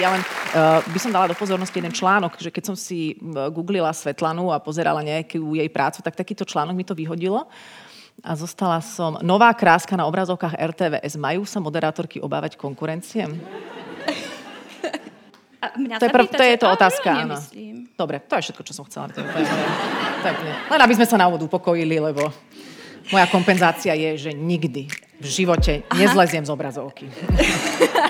Ja len uh, by som dala do pozornosti jeden článok, že keď som si googlila Svetlanu a pozerala nejakú jej prácu, tak takýto článok mi to vyhodilo. A zostala som... Nová kráska na obrazovkách RTVS. Majú sa moderátorky obávať konkurencie? A mňa to, je prv, to je to otázka, áno. Dobre, to je všetko, čo som chcela. To je, to je, len aby sme sa na úvod upokojili, lebo moja kompenzácia je, že nikdy v živote nezleziem z obrazovky.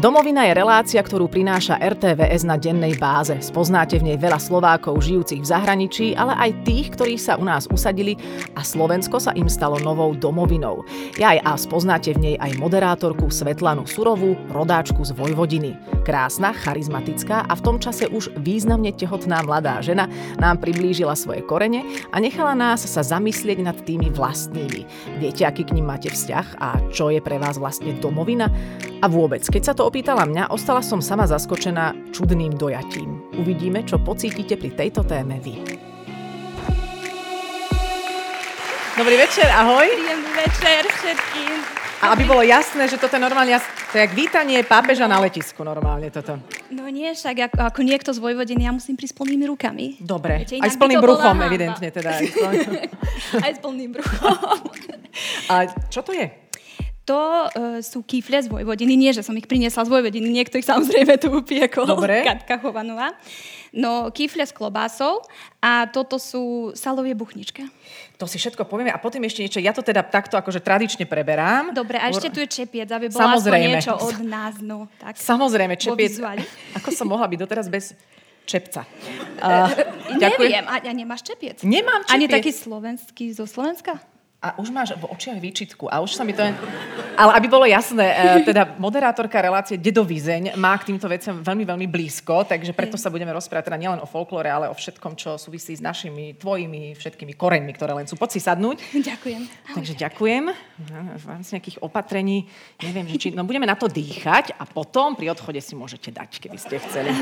Domovina je relácia, ktorú prináša RTVS na dennej báze. Spoznáte v nej veľa Slovákov žijúcich v zahraničí, ale aj tých, ktorí sa u nás usadili a Slovensko sa im stalo novou domovinou. Ja aj a spoznáte v nej aj moderátorku Svetlanu Surovú, rodáčku z Vojvodiny. Krásna, charizmatická a v tom čase už významne tehotná mladá žena nám priblížila svoje korene a nechala nás sa zamyslieť nad tými vlastnými. Viete, aký k ním máte vzťah a čo je pre vás vlastne domovina? A vôbec, keď sa to opýtala mňa, ostala som sama zaskočená čudným dojatím. Uvidíme, čo pocítite pri tejto téme vy. Dobrý večer, ahoj. Príjemný večer všetkým. A aby bolo jasné, že toto je normálne, to je jak vítanie pápeža na letisku normálne toto. No nie, však ako, ako niekto z Vojvodiny, ja musím prísť s plnými rukami. Dobre, Viete, aj s plným bruchom evidentne teda. Aj s, aj s plným bruchom. A čo to je? To uh, sú kýfle z Vojvodiny. Nie, že som ich priniesla z Vojvodiny, niekto ich samozrejme tu upiekol. Dobre. Katka Chovanová. No, kýfle s klobásou a toto sú salovie buchnička. To si všetko povieme a potom ešte niečo. Ja to teda takto akože tradične preberám. Dobre, a ešte tu je čepiec, aby bolo Samozrejme. niečo od nás. No, tak, Samozrejme, čepiec. Ako som mohla byť doteraz bez čepca. Uh, Neviem, a, a nemáš čepiec? Nemám čepiec. Ani taký slovenský zo Slovenska? A už máš v očiach výčitku a už sa mi to... Ale aby bolo jasné, e, teda moderátorka relácie Dedovízeň má k týmto veciam veľmi, veľmi blízko, takže preto sa budeme rozprávať teda nielen o folklóre, ale o všetkom, čo súvisí s našimi, tvojimi, všetkými koreňmi, ktoré len sú. Poď si sadnúť. Ďakujem. Takže ďakujem. V rámci nejakých opatrení, neviem, že či... No budeme na to dýchať a potom pri odchode si môžete dať, keby ste chceli.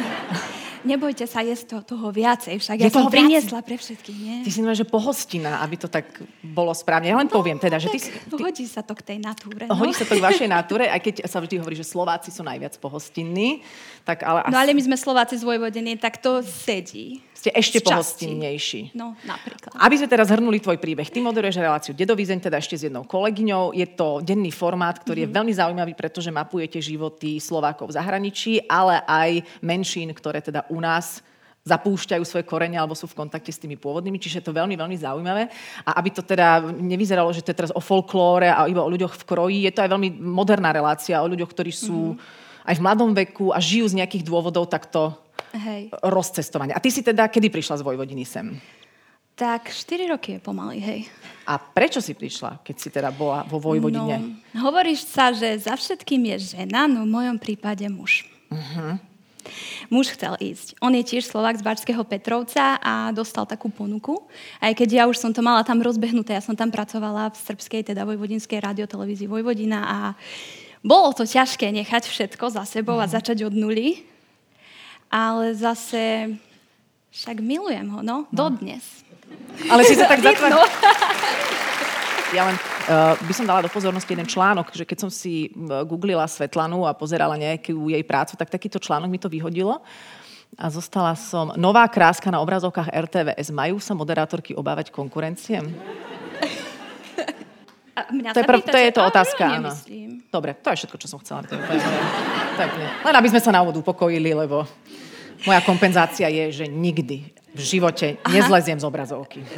Nebojte sa, je toho, toho viacej, však je ja som priniesla pre všetkých, nie? Ty si že pohostina, aby to tak bolo správne ja len no, poviem teda, že ty... ty hodí sa to k tej natúre. No. Hodí sa to k vašej natúre, aj keď sa vždy hovorí, že Slováci sú najviac pohostinní. Tak ale. No ale my sme Slováci z Vojvodiny, tak to sedí. Ste ešte pohostinnejší. No, napríklad. Aby sme teraz zhrnuli tvoj príbeh. Ty moderuješ reláciu Dedovizeň, teda ešte s jednou kolegyňou. Je to denný formát, ktorý mm-hmm. je mhm. veľmi zaujímavý, pretože mapujete životy Slovákov v zahraničí, ale aj menšín, ktoré teda u nás zapúšťajú svoje korene alebo sú v kontakte s tými pôvodnými, čiže je to veľmi, veľmi zaujímavé. A aby to teda nevyzeralo, že to je teraz o folklóre a iba o ľuďoch v kroji, je to aj veľmi moderná relácia o ľuďoch, ktorí sú mm-hmm. aj v mladom veku a žijú z nejakých dôvodov takto Hej. rozcestovania. A ty si teda kedy prišla z Vojvodiny sem? Tak 4 roky je pomaly, hej. A prečo si prišla, keď si teda bola vo Vojvodine? No, hovoríš sa, že za všetkým je žena, no v mojom prípade muž. Uh-huh. Muž chcel ísť. On je tiež Slovak z Barského Petrovca a dostal takú ponuku. Aj keď ja už som to mala tam rozbehnuté, ja som tam pracovala v srbskej, teda vojvodinskej radiotelevízii Vojvodina a bolo to ťažké nechať všetko za sebou a mhm. začať od nuly. Ale zase však milujem ho, no, dodnes. Ale si sa tak zatvárala. No. Ja len uh, by som dala do pozornosti jeden článok, že keď som si googlila Svetlanu a pozerala nejakú jej prácu, tak takýto článok mi to vyhodilo. A zostala som... Nová kráska na obrazovkách RTVS. Majú sa moderátorky obávať konkurencie? A mňa to, je prv, to je to otázka, áno. Dobre, to je všetko, čo som chcela. To je, to je, to je, len aby sme sa na úvod upokojili, lebo moja kompenzácia je, že nikdy v živote Aha. nezleziem z obrazovky.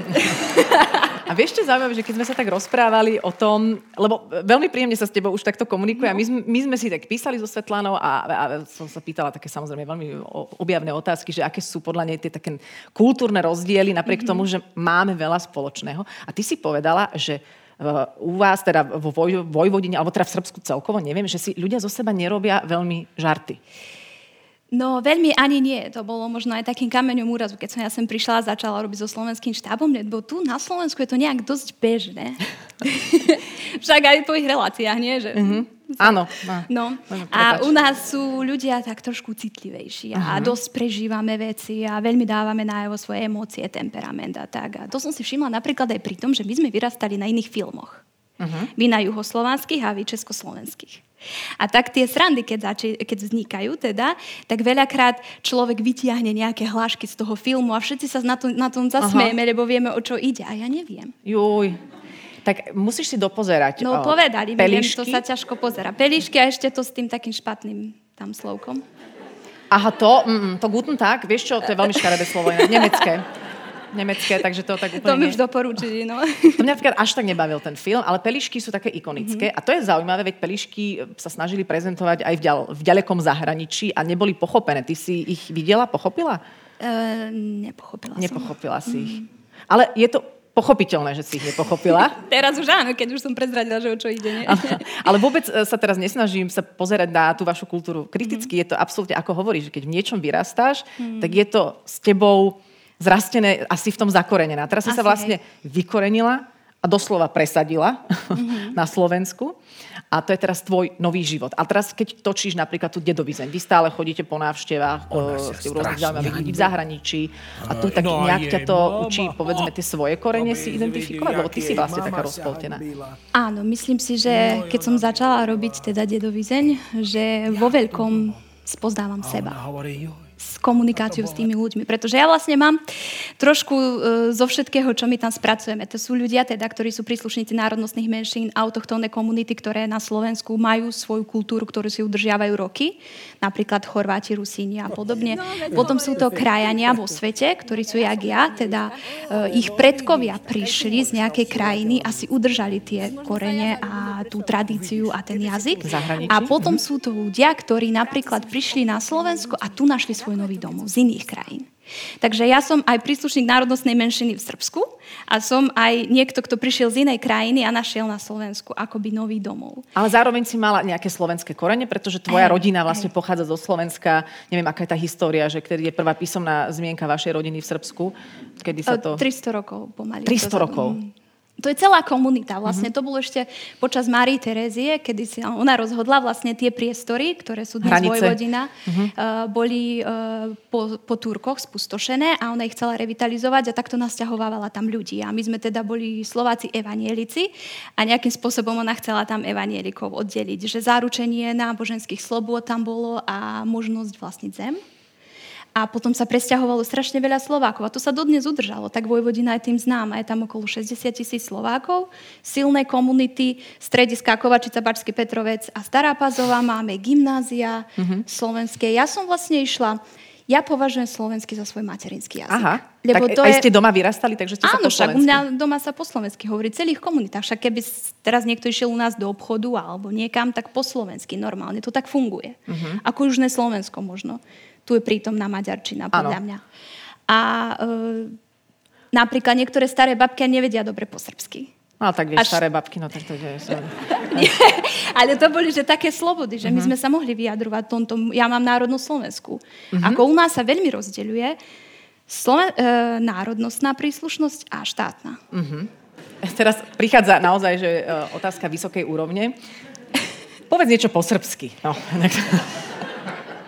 A vieš, čo zaujímavé, že keď sme sa tak rozprávali o tom, lebo veľmi príjemne sa s tebou už takto komunikuje no. a my, my sme si tak písali so Svetlanou a, a som sa pýtala také samozrejme veľmi objavné otázky, že aké sú podľa nej tie také kultúrne rozdiely, napriek mm-hmm. tomu, že máme veľa spoločného. A ty si povedala, že e, u vás, teda vo Vojvodine, alebo teda v Srbsku celkovo, neviem, že si ľudia zo seba nerobia veľmi žarty. No veľmi ani nie. To bolo možno aj takým kameňom úrazu, keď som ja sem prišla a začala robiť so slovenským štábom, lebo tu na Slovensku je to nejak dosť bežné. Však aj v tvojich reláciách, nie? Že... Mm-hmm. Áno. No. A u nás sú ľudia tak trošku citlivejší a uh-huh. dosť prežívame veci a veľmi dávame najavo svoje emócie, temperament a tak. A to som si všimla napríklad aj pri tom, že my sme vyrastali na iných filmoch. Uh-huh. Vy na juhoslovanských a vy československých. A tak tie srandy, keď, zači- keď vznikajú, teda, tak veľakrát človek vytiahne nejaké hlášky z toho filmu a všetci sa na, to, na tom zasmejeme, lebo vieme, o čo ide. A ja neviem. Juj. Tak musíš si dopozerať. No, povedali mi, to sa ťažko pozera. Pelišky a ešte to s tým takým špatným tam slovkom. Aha, to, mm, to guten tak, vieš čo, to je veľmi škaredé slovo, nemecké nemecké, takže to tak úplne... To mi už doporučili, no. To mňa napríklad až tak nebavil ten film, ale pelišky sú také ikonické mm-hmm. a to je zaujímavé, veď pelišky sa snažili prezentovať aj v, ďal, v ďalekom zahraničí a neboli pochopené. Ty si ich videla, pochopila? Uh, nepochopila Nepochopila som. si ich. Mm-hmm. Ale je to pochopiteľné, že si ich nepochopila. teraz už áno, keď už som prezradila, že o čo ide. Nie? Ale vôbec e, sa teraz nesnažím sa pozerať na tú vašu kultúru kriticky. Mm. Je to absolútne, ako hovoríš, že keď v niečom vyrastáš, mm. tak je to s tebou zrastené asi v tom zakorenená. Teraz si asi sa vlastne hej. vykorenila a doslova presadila mm-hmm. na Slovensku. A to je teraz tvoj nový život. A teraz, keď točíš napríklad tú dedovizeň, vy stále chodíte po návštevách, ste u rôznych zaujímavých ľudí v zahraničí a tu tak no nejak ťa to učí, povedzme, tie svoje korene si identifikovať, lebo ty si vlastne taká rozpoltená. Áno, myslím si, že keď som začala robiť teda dedovizeň, že vo veľkom spozdávam seba s komunikáciou s tými ľuďmi. Pretože ja vlastne mám trošku e, zo všetkého, čo my tam spracujeme. To sú ľudia, teda, ktorí sú príslušníci národnostných menšín, autochtónne komunity, ktoré na Slovensku majú svoju kultúru, ktorú si udržiavajú roky. Napríklad Chorváti, Rusíni a podobne. Potom sú to krajania vo svete, ktorí sú jak ja, teda e, ich predkovia prišli z nejakej krajiny a si udržali tie korene a tú tradíciu a ten jazyk. A potom sú to ľudia, ktorí napríklad prišli na Slovensko a tu našli svoj svoj nový domov z iných krajín. Takže ja som aj príslušník národnostnej menšiny v Srbsku a som aj niekto, kto prišiel z inej krajiny a našiel na Slovensku akoby nový domov. Ale zároveň si mala nejaké slovenské korene, pretože tvoja aj, rodina vlastne aj. pochádza zo Slovenska. Neviem, aká je tá história, že kedy je prvá písomná zmienka vašej rodiny v Srbsku. Kedy sa to... 300 rokov pomaly. 300 rokov. Mm. To je celá komunita. Vlastne mm-hmm. to bolo ešte počas Márii Terézie, kedy si ona rozhodla vlastne tie priestory, ktoré sú dnes Vojvodina, mm-hmm. uh, boli uh, po, po Turkoch spustošené a ona ich chcela revitalizovať a takto nasťahovávala tam ľudí. A my sme teda boli Slováci evanielici a nejakým spôsobom ona chcela tam evanielikov oddeliť. Že záručenie náboženských slobôd tam bolo a možnosť vlastniť zem. A potom sa presťahovalo strašne veľa Slovákov. A to sa dodnes udržalo. Tak Vojvodina je tým známa. Je tam okolo 60 tisíc Slovákov, silné komunity, strediska Kovačica, Bačský Petrovec a Stará Pazová. Máme gymnázia mm-hmm. slovenské. Ja som vlastne išla ja považujem slovenský za svoj materinský jazyk. Aha, lebo tak to aj je... ste doma vyrastali, takže ste Áno, sa po však u mňa doma sa po slovensky hovorí, celých komunitách. Však keby teraz niekto išiel u nás do obchodu alebo niekam, tak po slovensky normálne. To tak funguje. Uh-huh. Ako južné Slovensko možno tu je prítomná maďarčina, podľa ano. mňa. A e, napríklad niektoré staré babky nevedia dobre po srbsky. No tak vieš, Až... staré babky, no tak to je... Nie, ale to boli, že také slobody, že uh-huh. my mhm. sme sa mohli vyjadrovať tomto. Ja mám národnú Slovensku. Uh-huh. Ako u nás sa veľmi rozdeľuje Sloven- e, národnostná príslušnosť a štátna. Uh-huh. Teraz prichádza naozaj že, e, otázka vysokej úrovne. Povedz niečo po srbsky. No.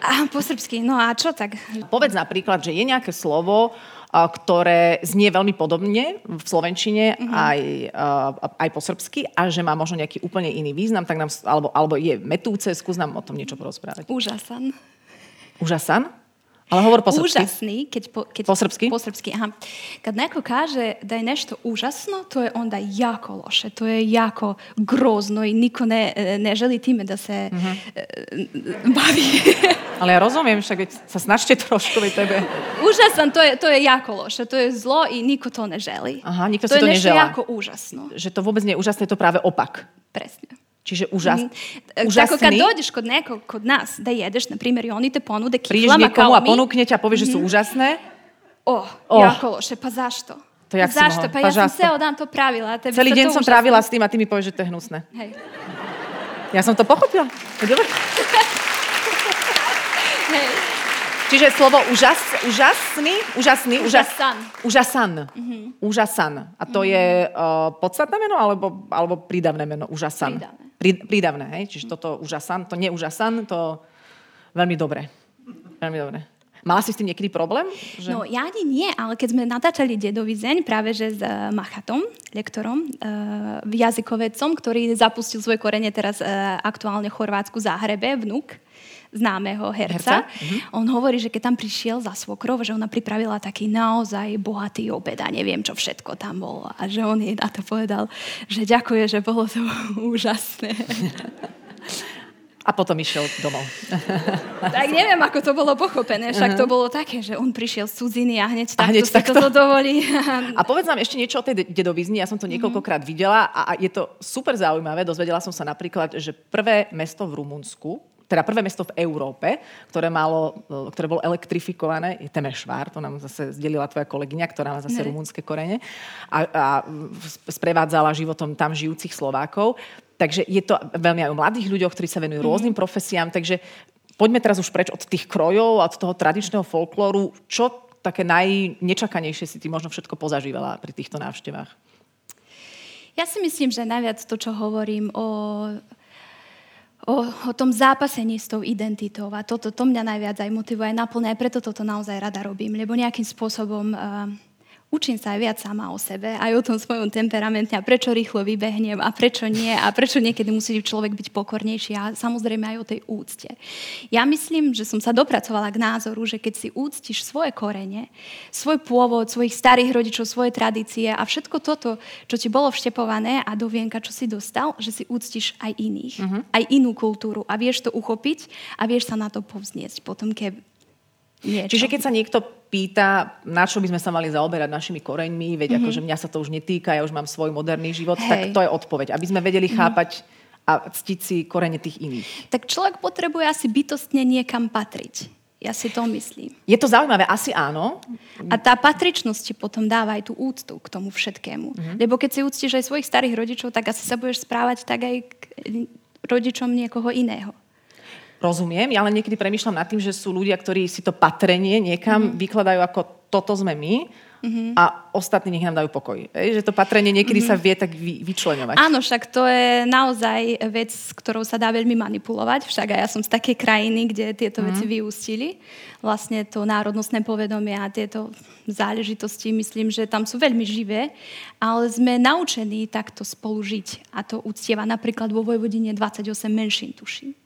A, po srbsky, no a čo tak? Povedz napríklad, že je nejaké slovo, ktoré znie veľmi podobne v slovenčine mm-hmm. aj, aj po srbsky a že má možno nejaký úplne iný význam, tak nám, alebo, alebo je metúce, skús nám o tom niečo porozprávať. Úžasan. Úžasan? Ale hovor po srpsky. Úžasný, keď po, keď po srpsky? Po srpsky, aha. Kad neko kaže da je nešto užasno, to je onda jako loše, to je jako grozno i niko ne, ne želi time da se mm-hmm. bavi. Ale ja rozumiem, však sa snažte trošku vy tebe. Úžasan, to je, to je jako loše, to je zlo i niko to ne želi. Aha, nikto to si to neželá. To je nešto jako užasno. Že to vôbec nie je úžasné, to práve opak. Presne. Čiže úžas, mm. úžasný. Tako kad dođeš kod nekog, kod nas, da jedeš, na primjer, i oni te ponude kiflama kao mi. a ponúkne ťa a povie, že sú mm. úžasné? O, oh. jako loše, pa zašto? To jak Zašto? Pa ja sam ceo dan to pravila. Tebi Celý deň som trávila s tým a ty mi povieš, že to je hnusné. Hej. Ja som to pochopila. Dobre. Hej. Čiže slovo úžas, úžasný, úžasný, úžas, Úžasan. úžasan. Úžasan. A to je uh, podstatné meno alebo, alebo prídavné meno? Úžasan. Prídavné. Prí, prídavné, hej? Čiže toto úžasan, to nie úžasan, to veľmi dobre. Veľmi dobre. Mala si s tým niekedy problém? Že... No ja ani nie, ale keď sme natáčali Dedový zeň práve že s uh, Machatom, lektorom, uh, jazykovedcom, ktorý zapustil svoje korene teraz uh, aktuálne v Chorvátsku Záhrebe, vnúk známeho herca. Herca? Mhm. On hovorí, že keď tam prišiel za svokrov, že ona pripravila taký naozaj bohatý obed a neviem, čo všetko tam bolo. A že on jej na to povedal, že ďakuje, že bolo to úžasné. A potom išiel domov. tak neviem, ako to bolo pochopené. Však to bolo také, že on prišiel z cudziny a hneď takto hneď si takto? toto dovolí. A povedz nám ešte niečo o tej de- dedovizni. Ja som to niekoľkokrát videla a, a je to super zaujímavé. Dozvedela som sa napríklad, že prvé mesto v Rumunsku, teda prvé mesto v Európe, ktoré, malo, e, ktoré bolo elektrifikované, je Temešvár, to nám zase zdelila tvoja kolegyňa, ktorá má zase Ne. rumunské korene a, a sp- sprevádzala životom tam žijúcich Slovákov. Takže je to veľmi aj o mladých ľuďoch, ktorí sa venujú rôznym profesiám, takže poďme teraz už preč od tých krojov a od toho tradičného folklóru. Čo také najnečakanejšie si ty možno všetko pozažívala pri týchto návštevách? Ja si myslím, že najviac to, čo hovorím o, o, o tom zápasení s tou identitou a toto to mňa najviac aj motivuje, naplňa, aj preto toto naozaj rada robím, lebo nejakým spôsobom uh, učím sa aj viac sama o sebe, aj o tom svojom temperamente a prečo rýchlo vybehnem a prečo nie a prečo niekedy musí človek byť pokornejší a samozrejme aj o tej úcte. Ja myslím, že som sa dopracovala k názoru, že keď si úctiš svoje korene, svoj pôvod, svojich starých rodičov, svoje tradície a všetko toto, čo ti bolo vštepované a do vienka, čo si dostal, že si úctiš aj iných, uh-huh. aj inú kultúru a vieš to uchopiť a vieš sa na to povzniesť potom, keď niečo. Čiže keď sa niekto pýta, na čo by sme sa mali zaoberať našimi koreňmi, veď mm-hmm. akože mňa sa to už netýka, ja už mám svoj moderný život, Hej. tak to je odpoveď. Aby sme vedeli chápať a ctiť si korene tých iných. tak človek potrebuje asi bytostne niekam patriť. Ja si to myslím. Je to zaujímavé? Asi áno. A tá patričnosť ti potom dáva aj tú úctu k tomu všetkému. Mhm. Lebo keď si úctiš aj svojich starých rodičov, tak asi sa budeš správať tak aj k rodičom niekoho iného. Rozumiem, ja len niekedy premýšľam nad tým, že sú ľudia, ktorí si to patrenie niekam mm-hmm. vykladajú ako toto sme my mm-hmm. a ostatní nech nám dajú pokoj. Ej, že to patrenie niekedy mm-hmm. sa vie tak vy, vyčleňovať. Mhm. Áno, však to je naozaj vec, s ktorou sa dá veľmi manipulovať. Však aj ja som z takej krajiny, kde tieto mm. veci vyústili. Vlastne to národnostné povedomie a tieto záležitosti, myslím, že tam sú veľmi živé, ale sme naučení takto spolu žiť. A to uctieva napríklad vo Vojvodine 28 menšín, tuším.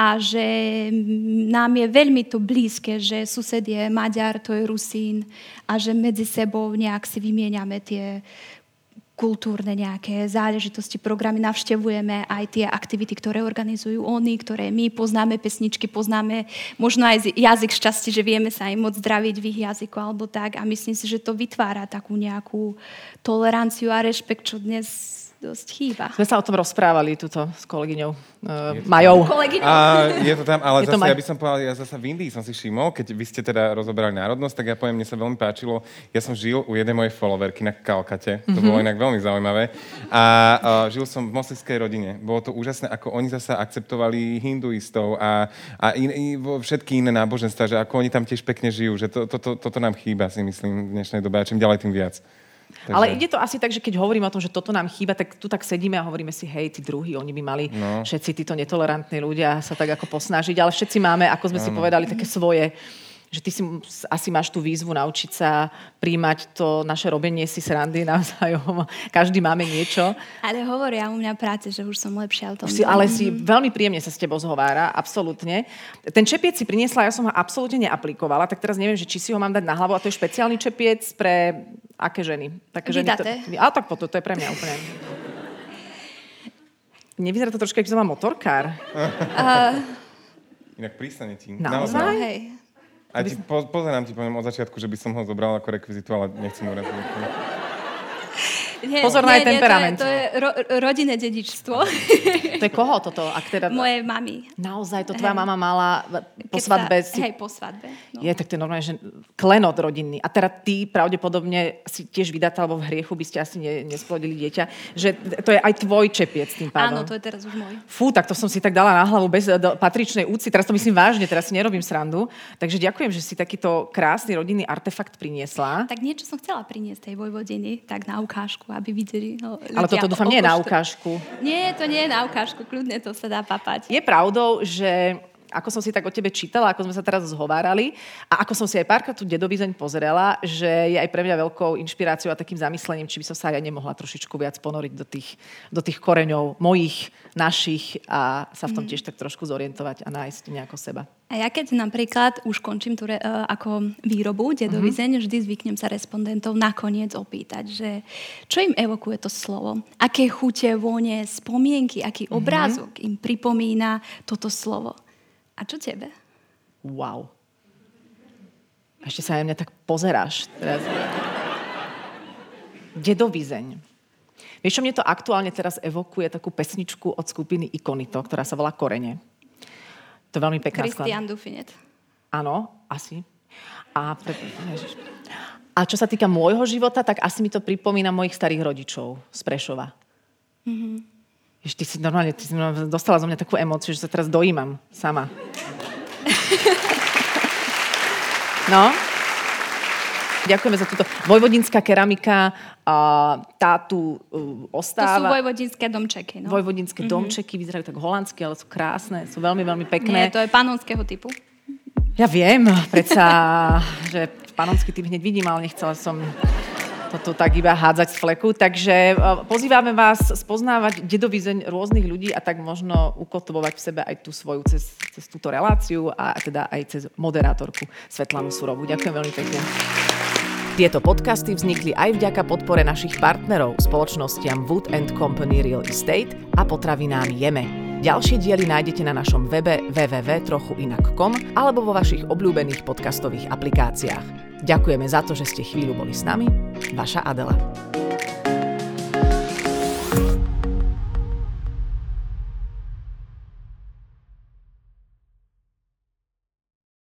A že nám je veľmi to blízke, že sused je Maďar, to je Rusín a že medzi sebou nejak si vymieňame tie kultúrne nejaké záležitosti, programy, navštevujeme aj tie aktivity, ktoré organizujú oni, ktoré my poznáme, pesničky poznáme, možno aj jazyk šťastie, že vieme sa im moc zdraviť v ich jazyku alebo tak. A myslím si, že to vytvára takú nejakú toleranciu a rešpekt, čo dnes dosť chýba. Sme sa o tom rozprávali tuto s kolegyňou uh, Majou. A je to tam, ale Je zase maj- ja by som povedal, ja zase v Indii som si všimol, keď vy ste teda rozoberali národnosť, tak ja poviem, mne sa veľmi páčilo, ja som žil u jednej mojej followerky na Kalkate, to Mhm. bolo inak veľmi zaujímavé, a uh, žil som v moslimskej rodine. Bolo to úžasné, ako oni zase akceptovali hinduistov a, a in, i, vo- všetky iné náboženstva, že ako oni tam tiež pekne žijú, že to, to, to, toto nám chýba, si myslím, v dnešnej dobe a čím ďalej, tým viac. Takže... Ale ide to asi tak, že keď hovoríme o tom, že toto nám chýba, tak tu tak sedíme a hovoríme si, hej, tí druhí, oni by mali no. všetci títo netolerantní ľudia sa tak ako posnažiť, ale všetci máme, ako sme si povedali, také svoje že ty si asi máš tú výzvu naučiť sa príjmať to naše robenie si srandy navzájom. Každý máme niečo. ale hovoria u mňa práce, že už som lepšia v tom. Si, ale si veľmi príjemne sa s tebou zhovára, absolútne. Ten čepiec si priniesla, ja som ho absolútne neaplikovala, tak teraz neviem, že či si ho mám dať na hlavu, a to je špeciálny čepiec pre aké ženy? Také ženy, to, a tak potom, to je pre mňa úplne. Nevyzerá to trošku, ako som motorkár. Inak prístane ti. Naozaj? Hej. A ti, po, pozerám ti poviem od začiatku, že by som ho zobral ako rekvizitu, ale nechcem uraziť. Nie, Pozor na nie, jej temperament. Nie, to je, to je ro, rodinné dedičstvo. To je koho toto? Ak teda... Moje mami. Naozaj, to tvoja Hej. mama mala po Keď svadbe sa, si... Hej, po svadbe. No. Je, tak to je normálne, že klenot rodinný. A teda ty pravdepodobne si tiež vydatá, alebo v hriechu by ste asi ne, nesplodili dieťa. Že to je aj tvoj čepiec tým pádom. Áno, to je teraz už môj. Fú, tak to som si tak dala na hlavu bez do patričnej úcty. Teraz to myslím vážne, teraz si nerobím srandu. Takže ďakujem, že si takýto krásny rodinný artefakt priniesla. Tak niečo som chcela priniesť tej vojvodiny, tak na ukážku, aby videli no, Ale toto dúfam nie je na ukážku. Nie, to nie je na ukážku, kľudne to sa dá papať. Je pravdou, že ako som si tak o tebe čítala, ako sme sa teraz zhovárali a ako som si aj párkrát tú dedovizeň pozrela, že je aj pre mňa veľkou inšpiráciou a takým zamyslením, či by som sa aj ja nemohla trošičku viac ponoriť do tých, do tých koreňov mojich, našich a sa v tom tiež tak trošku zorientovať a nájsť nejako seba. A ja keď napríklad už končím tú re, e, ako výrobu dedovizeň, Mhm. vždy zvyknem sa respondentov nakoniec opýtať, že čo im evokuje to slovo, aké chute, vône, spomienky, aký Mhm. obrázok im pripomína toto slovo. A čo tebe? Wow. Ešte sa na mňa tak pozeráš teraz. Dedovizeň. Vieš, čo mne to aktuálne teraz evokuje takú pesničku od skupiny Ikonito, ktorá sa volá Korene. To je veľmi pekná. Christian Dufinet. Áno, asi. A, pre... A čo sa týka môjho života, tak asi mi to pripomína mojich starých rodičov z Prešova. Mm-hmm. Jež, ty si normálne, ty si dostala zo mňa takú emóciu, že sa teraz dojímam sama. No. Ďakujeme za túto. Vojvodinská keramika, tá tu uh, To sú ostáva. vojvodinské domčeky. No? Vojvodinské domčeky, vyzerajú tak holandsky, ale sú krásne, sú veľmi, veľmi pekné. Nie, to je panonského typu. Ja viem, predsa, že panonský typ hneď vidím, ale nechcela som toto tak iba hádzať z fleku. Takže e, pozývame vás spoznávať dedovizeň rôznych ľudí a tak možno ukotvovať v sebe aj tú svoju cez, cez túto reláciu a teda aj cez moderátorku Svetlanu Surovú. Ďakujem veľmi pekne. Tieto podcasty vznikli aj vďaka podpore našich partnerov, spoločnostiam Wood and Company Real Estate a potravinám Jeme. Ďalšie diely nájdete na našom webe www.trochuinak.com alebo vo vašich obľúbených podcastových aplikáciách. Ďakujeme za to, že ste chvíľu boli s nami. Vaša Adela.